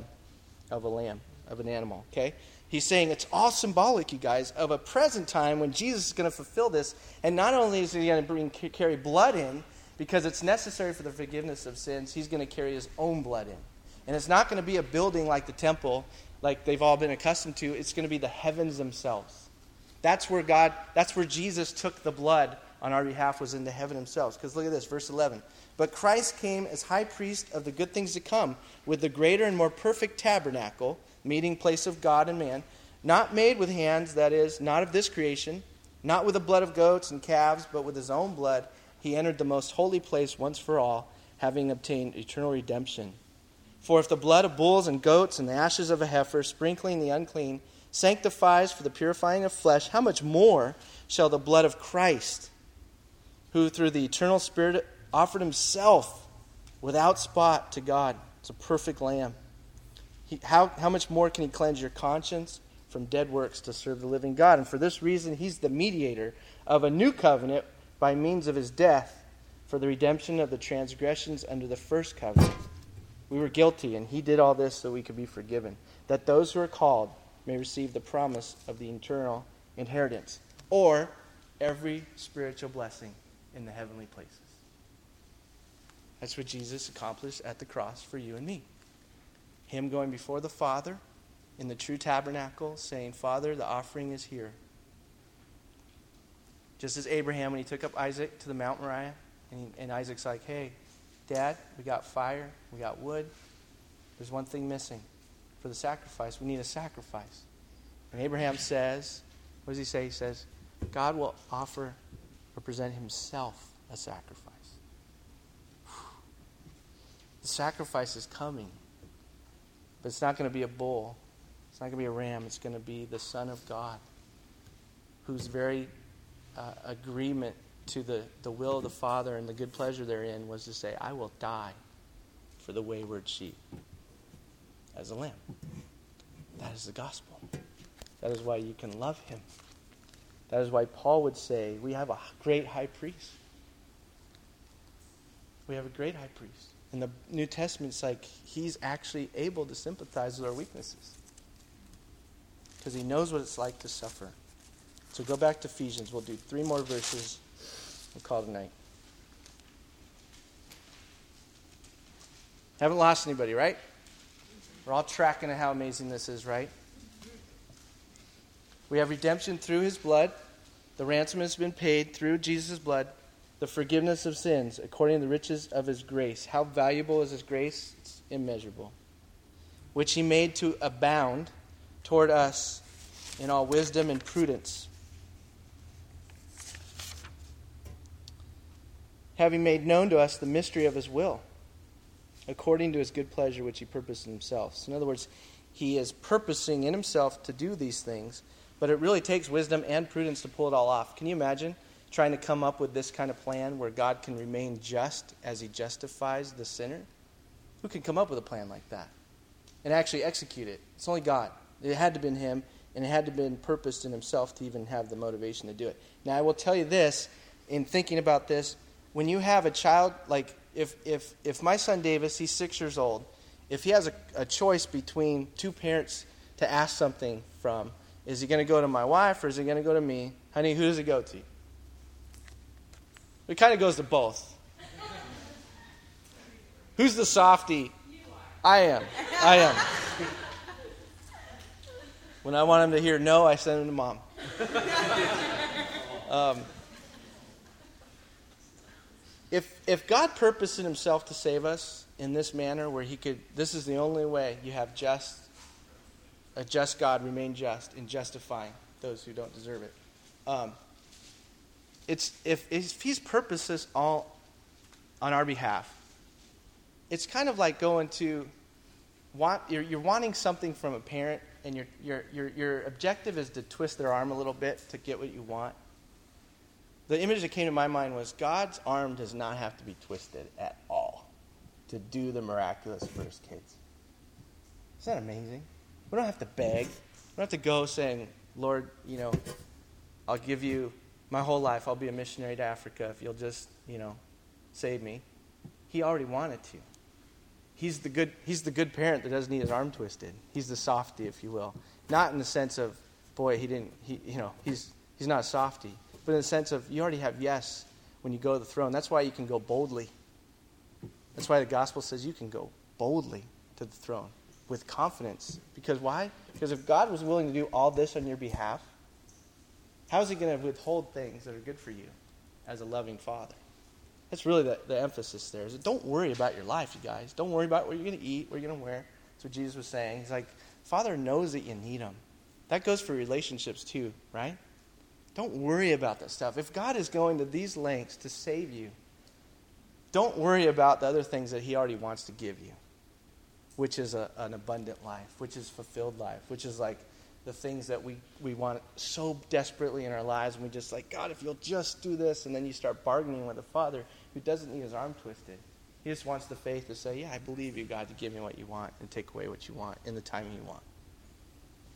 of a lamb, of an animal. Okay? He's saying it's all symbolic, you guys, of a present time when Jesus is going to fulfill this. And not only is he going to bring, carry blood in, because it's necessary for the forgiveness of sins, he's going to carry his own blood in. And it's not going to be a building like the temple, like they've all been accustomed to. It's going to be the heavens themselves. That's where God, that's where Jesus took the blood on our behalf, was in the heaven themselves. Because look at this, verse 11. But Christ came as high priest of the good things to come, with the greater and more perfect tabernacle, meeting place of God and man, not made with hands, that is, not of this creation, not with the blood of goats and calves, but with his own blood he entered the most holy place once for all, having obtained eternal redemption. For if the blood of bulls and goats and the ashes of a heifer, sprinkling the unclean, sanctifies for the purifying of flesh, how much more shall the blood of Christ, who through the eternal Spirit offered himself without spot to God, it's a perfect lamb. He, how, how much more can he cleanse your conscience from dead works to serve the living God? And for this reason, he's the mediator of a new covenant by means of his death for the redemption of the transgressions under the first covenant. We were guilty, and he did all this so we could be forgiven, that those who are called may receive the promise of the eternal inheritance, or every spiritual blessing in the heavenly places. That's what Jesus accomplished at the cross for you and me. Him going before the Father in the true tabernacle, saying, Father, the offering is here. Just as Abraham, when he took up Isaac to the Mount Moriah, and, he, and Isaac's like, hey, Dad, we got fire, we got wood. There's one thing missing for the sacrifice. We need a sacrifice. And Abraham says, what does he say? He says, God will offer present himself a sacrifice. The sacrifice is coming. But it's not going to be a bull. It's not going to be a ram. It's going to be the Son of God, whose very uh, agreement to the, the will of the Father and the good pleasure therein was to say, I will die for the wayward sheep as a lamb. That is the gospel. That is why you can love him. That is why Paul would say, We have a great high priest. We have a great high priest. In the New Testament, it's like he's actually able to sympathize with our weaknesses because he knows what it's like to suffer. So go back to Ephesians. We'll do three more verses and call tonight. Haven't lost anybody, right? We're all tracking how amazing this is, right? We have redemption through his blood. The ransom has been paid through Jesus' blood the forgiveness of sins according to the riches of his grace. How valuable is his grace? It's immeasurable. Which he made to abound toward us in all wisdom and prudence. Having made known to us the mystery of his will, according to his good pleasure which he purposed in himself. So, in other words, he is purposing in himself to do these things, but it really takes wisdom and prudence to pull it all off. Can you imagine? trying to come up with this kind of plan where God can remain just as he justifies the sinner? Who can come up with a plan like that and actually execute it? It's only God. It had to have been him, and it had to have been purposed in himself to even have the motivation to do it. Now, I will tell you this in thinking about this when you have a child, like if, if, if my son Davis, he's six years old, if he has a, a choice between two parents to ask something from, is he going to go to my wife or is he going to go to me? Honey, who does it go to? It kind of goes to both. Who's the softy? I am. I am. When I want him to hear no, I send him to mom. Um, if, if God purposed in himself to save us in this manner, where he could, this is the only way you have just, a just God remain just in justifying those who don't deserve it. Um, it's if, if he's purposes all on our behalf, it's kind of like going to want you're, you're wanting something from a parent and your, your, your, your objective is to twist their arm a little bit to get what you want. The image that came to my mind was God's arm does not have to be twisted at all to do the miraculous for his kids. Isn't that amazing? We don't have to beg. We don't have to go saying, Lord, you know, I'll give you my whole life I'll be a missionary to Africa if you'll just, you know, save me. He already wanted to. He's the good he's the good parent that doesn't need his arm twisted. He's the softy, if you will. Not in the sense of, boy, he didn't he you know, he's he's not a softy. But in the sense of you already have yes when you go to the throne. That's why you can go boldly. That's why the gospel says you can go boldly to the throne with confidence. Because why? Because if God was willing to do all this on your behalf, how is he going to withhold things that are good for you as a loving father? That's really the, the emphasis there. Is don't worry about your life, you guys. Don't worry about what you're going to eat, what you're going to wear. That's what Jesus was saying. He's like, Father knows that you need him. That goes for relationships too, right? Don't worry about that stuff. If God is going to these lengths to save you, don't worry about the other things that he already wants to give you, which is a, an abundant life, which is fulfilled life, which is like the things that we, we want so desperately in our lives, and we just like, God, if you'll just do this, and then you start bargaining with a father who doesn't need his arm twisted. He just wants the faith to say, Yeah, I believe you, God, to give me what you want and take away what you want in the timing you want.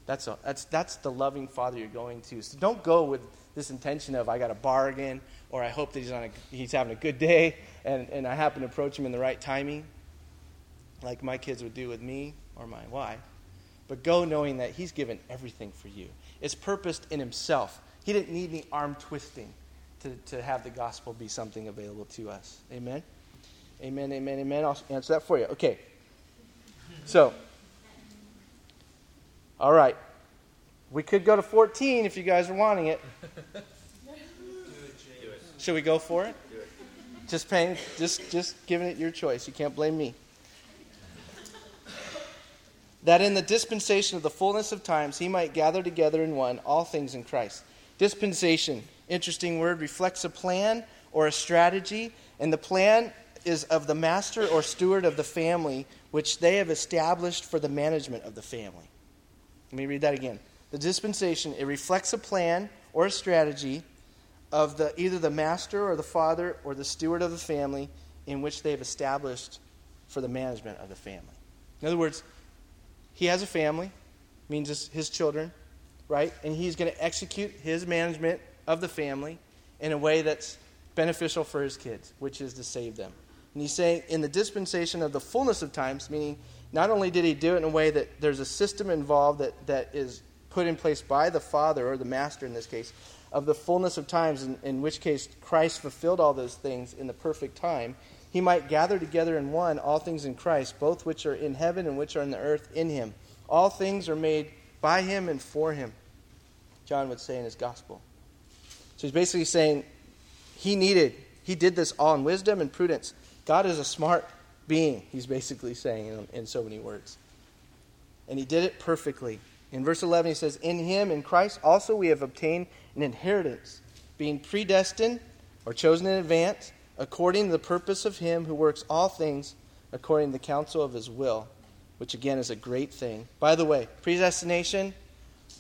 That's, a, that's, that's the loving father you're going to. So don't go with this intention of, I got a bargain, or I hope that he's, on a, he's having a good day, and, and I happen to approach him in the right timing, like my kids would do with me or my wife. But go knowing that He's given everything for you. It's purposed in Himself. He didn't need any arm twisting to, to have the gospel be something available to us. Amen? Amen, amen, amen. I'll answer that for you. Okay. So, all right. We could go to 14 if you guys are wanting it. Should we go for it? Just paying, just just giving it your choice. You can't blame me that in the dispensation of the fullness of times he might gather together in one all things in Christ. Dispensation, interesting word, reflects a plan or a strategy. And the plan is of the master or steward of the family, which they have established for the management of the family. Let me read that again. The dispensation, it reflects a plan or a strategy of the, either the master or the father or the steward of the family in which they've established for the management of the family. In other words, he has a family, means his, his children, right? And he's going to execute his management of the family in a way that's beneficial for his kids, which is to save them. And he's saying, in the dispensation of the fullness of times, meaning not only did he do it in a way that there's a system involved that, that is put in place by the Father, or the Master in this case, of the fullness of times, in, in which case Christ fulfilled all those things in the perfect time, he might gather together in one all things in Christ, both which are in heaven and which are in the earth in him. All things are made by him and for him, John would say in his gospel. So he's basically saying he needed, he did this all in wisdom and prudence. God is a smart being, he's basically saying in, in so many words. And he did it perfectly. In verse 11, he says, In him, in Christ, also we have obtained an inheritance, being predestined or chosen in advance, according to the purpose of him who works all things according to the counsel of his will, which again is a great thing. By the way, predestination,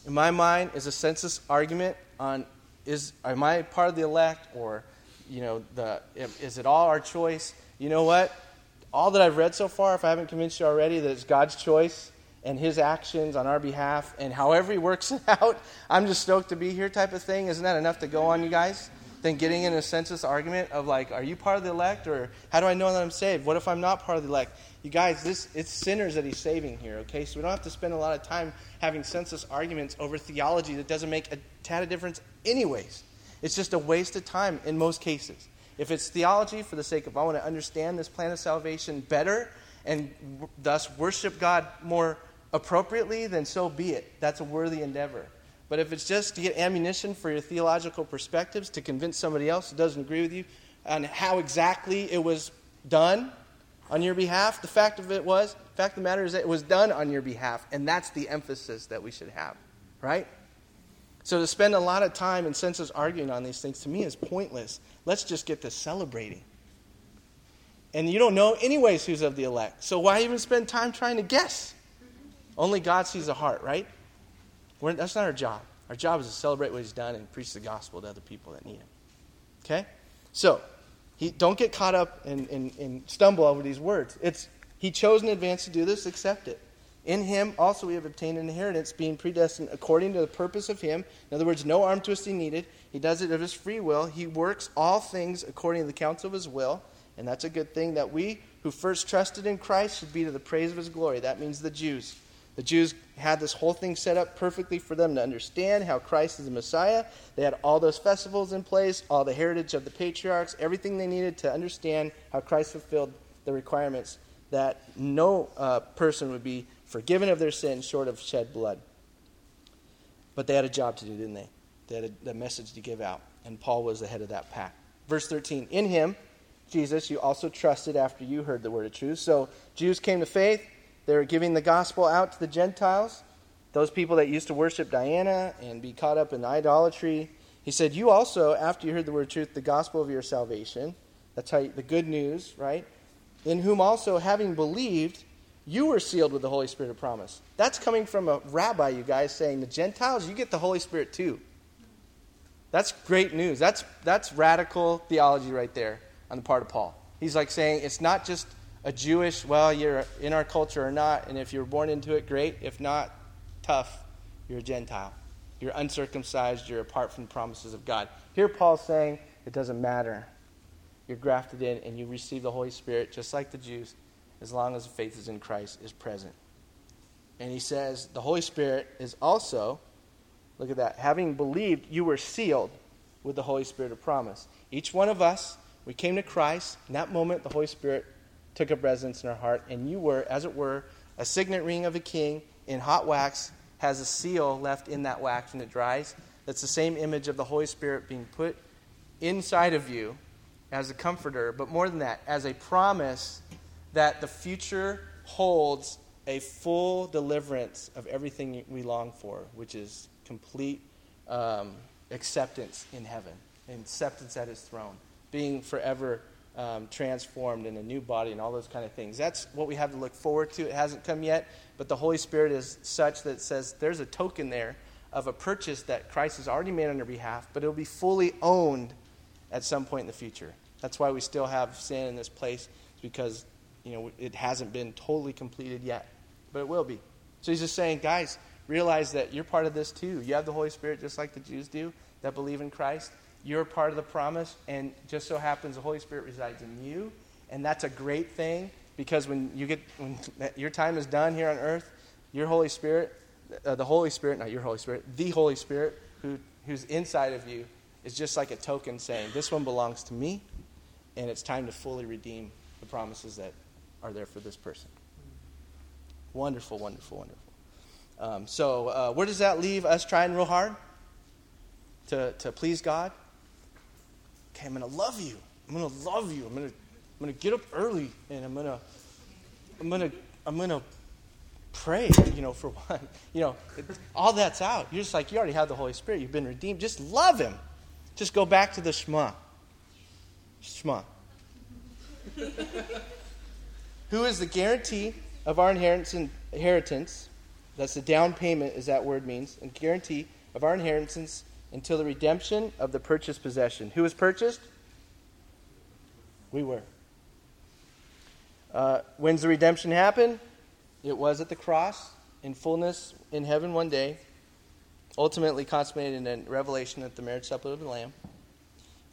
in my mind, is a census argument on is am I part of the elect or you know the is it all our choice? You know what? All that I've read so far, if I haven't convinced you already that it's God's choice and his actions on our behalf and however he works it out, I'm just stoked to be here type of thing. Isn't that enough to go on, you guys? Than getting in a census argument of like, are you part of the elect or how do I know that I'm saved? What if I'm not part of the elect? You guys, this it's sinners that he's saving here, okay? So we don't have to spend a lot of time having census arguments over theology that doesn't make a tad of difference anyways. It's just a waste of time in most cases. If it's theology for the sake of I want to understand this plan of salvation better and w- thus worship God more appropriately, then so be it. That's a worthy endeavor. But if it's just to get ammunition for your theological perspectives, to convince somebody else who doesn't agree with you on how exactly it was done on your behalf, the fact of it was, the fact of the matter is that it was done on your behalf, and that's the emphasis that we should have, right? So to spend a lot of time and census arguing on these things to me is pointless. Let's just get to celebrating. And you don't know anyways who's of the elect. So why even spend time trying to guess? Only God sees the heart, right? We're, that's not our job. Our job is to celebrate what He's done and preach the gospel to other people that need Him. Okay? So, he, don't get caught up and, and, and stumble over these words. It's He chose in advance to do this, accept it. In Him also we have obtained an inheritance, being predestined according to the purpose of Him. In other words, no arm twisting needed. He does it of His free will. He works all things according to the counsel of His will. And that's a good thing that we who first trusted in Christ should be to the praise of His glory. That means the Jews. The Jews had this whole thing set up perfectly for them to understand how Christ is the Messiah. They had all those festivals in place, all the heritage of the patriarchs, everything they needed to understand how Christ fulfilled the requirements that no uh, person would be forgiven of their sins short of shed blood. But they had a job to do, didn't they? They had a, a message to give out, and Paul was the head of that pack. Verse 13 In him, Jesus, you also trusted after you heard the word of truth. So Jews came to faith. They were giving the gospel out to the Gentiles, those people that used to worship Diana and be caught up in idolatry. He said, You also, after you heard the word truth, the gospel of your salvation, that's how you, the good news, right? In whom also, having believed, you were sealed with the Holy Spirit of promise. That's coming from a rabbi, you guys, saying, The Gentiles, you get the Holy Spirit too. That's great news. That's, that's radical theology right there on the part of Paul. He's like saying, It's not just a Jewish, well, you're in our culture or not, and if you're born into it, great. If not, tough. You're a Gentile. You're uncircumcised. You're apart from the promises of God. Here, Paul's saying it doesn't matter. You're grafted in and you receive the Holy Spirit just like the Jews, as long as the faith is in Christ is present. And he says the Holy Spirit is also, look at that, having believed, you were sealed with the Holy Spirit of promise. Each one of us, we came to Christ. In that moment, the Holy Spirit took up residence in our heart, and you were, as it were, a signet ring of a king in hot wax, has a seal left in that wax when it dries. That's the same image of the Holy Spirit being put inside of you as a comforter, but more than that, as a promise that the future holds a full deliverance of everything we long for, which is complete um, acceptance in heaven, acceptance at his throne, being forever um, transformed in a new body and all those kind of things. That's what we have to look forward to. It hasn't come yet, but the Holy Spirit is such that says there's a token there of a purchase that Christ has already made on your behalf, but it'll be fully owned at some point in the future. That's why we still have sin in this place, because you know it hasn't been totally completed yet, but it will be. So he's just saying, guys, realize that you're part of this too. You have the Holy Spirit just like the Jews do that believe in Christ. You're part of the promise, and just so happens the Holy Spirit resides in you, and that's a great thing because when you get when your time is done here on earth, your Holy Spirit, uh, the Holy Spirit, not your Holy Spirit, the Holy Spirit who who's inside of you is just like a token saying, "This one belongs to me, and it's time to fully redeem the promises that are there for this person." Wonderful, wonderful, wonderful. Um, so, uh, where does that leave us trying real hard to, to please God? Okay, I'm going to love you. I'm going to love you. I'm going to I'm going to get up early and I'm going to I'm going to I'm going to pray, you know, for one. You know, it, all that's out. You're just like you already have the Holy Spirit. You've been redeemed. Just love him. Just go back to the Shema. Shema. Who is the guarantee of our inheritance? That's the down payment, as that word means, and guarantee of our inheritance until the redemption of the purchased possession. Who was purchased? We were. Uh, when's the redemption happen? It was at the cross, in fullness, in heaven one day, ultimately consummated in Revelation at the marriage supper of the Lamb,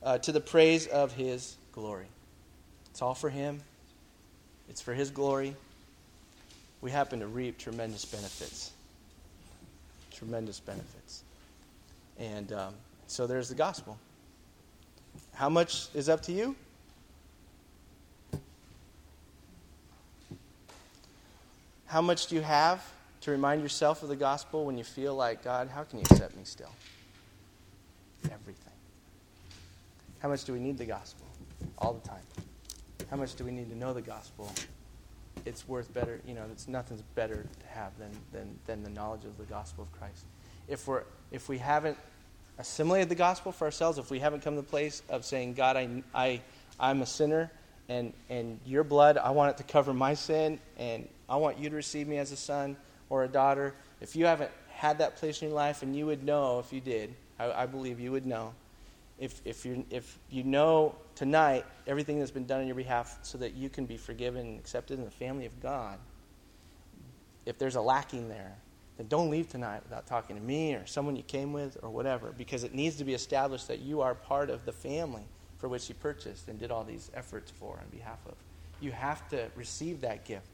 uh, to the praise of His glory. It's all for Him. It's for His glory. We happen to reap tremendous benefits. Tremendous benefits. And um, so there's the gospel. How much is up to you? How much do you have to remind yourself of the gospel when you feel like, God, how can you accept me still? Everything. How much do we need the gospel? All the time. How much do we need to know the gospel? It's worth better, you know, it's nothing's better to have than, than, than the knowledge of the gospel of Christ. If, we're, if we haven't assimilated the gospel for ourselves, if we haven't come to the place of saying, God, I, I, I'm a sinner, and, and your blood, I want it to cover my sin, and I want you to receive me as a son or a daughter. If you haven't had that place in your life, and you would know if you did, I, I believe you would know. If, if, you if you know tonight everything that's been done on your behalf so that you can be forgiven and accepted in the family of God, if there's a lacking there, then don't leave tonight without talking to me or someone you came with or whatever, because it needs to be established that you are part of the family for which He purchased and did all these efforts for on behalf of. You have to receive that gift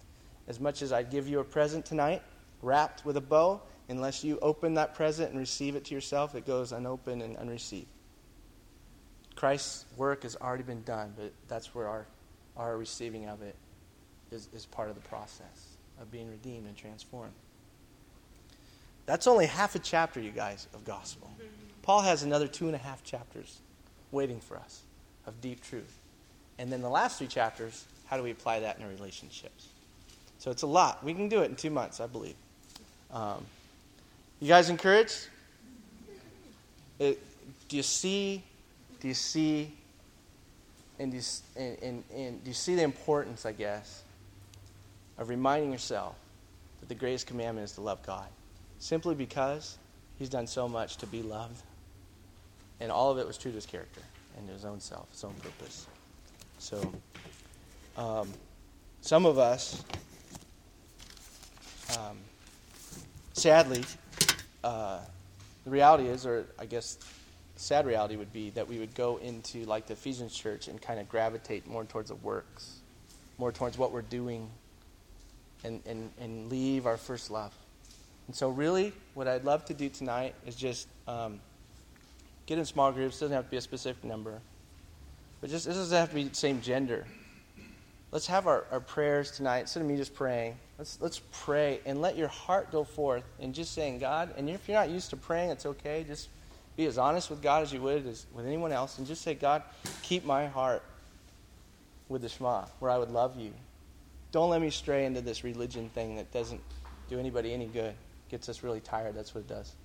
as much as I'd give you a present tonight, wrapped with a bow, unless you open that present and receive it to yourself, it goes unopened and unreceived. Christ's work has already been done, but that's where our, our receiving of it is, is part of the process of being redeemed and transformed. That's only half a chapter, you guys, of gospel. Paul has another two and a half chapters waiting for us of deep truth. And then the last three chapters, how do we apply that in our relationships? So it's a lot. We can do it in two months, I believe. Um, you guys encouraged? It, do you see? Do you see? And do you, and, and, and do you see the importance, I guess, of reminding yourself that the greatest commandment is to love God? Simply because He's done so much to be loved. And all of it was true to His character and His own self, His own purpose. So, um, some of us um, sadly, uh, the reality is, or I guess sad reality would be that we would go into like the Ephesians church and kind of gravitate more towards the works, more towards what we're doing, and, and, and leave our first love. And so, really, what I'd love to do tonight is just um, get in small groups. Doesn't have to be a specific number, but just it doesn't have to be the same gender. Let's have our, our prayers tonight instead of me just praying. Let's, let's pray and let your heart go forth and just saying, God, and if you're not used to praying, it's okay. Just be as honest with God as you would as with anyone else and just say, God, keep my heart with the Shema, where I would love you. Don't let me stray into this religion thing that doesn't do anybody any good. Gets us really tired. That's what it does.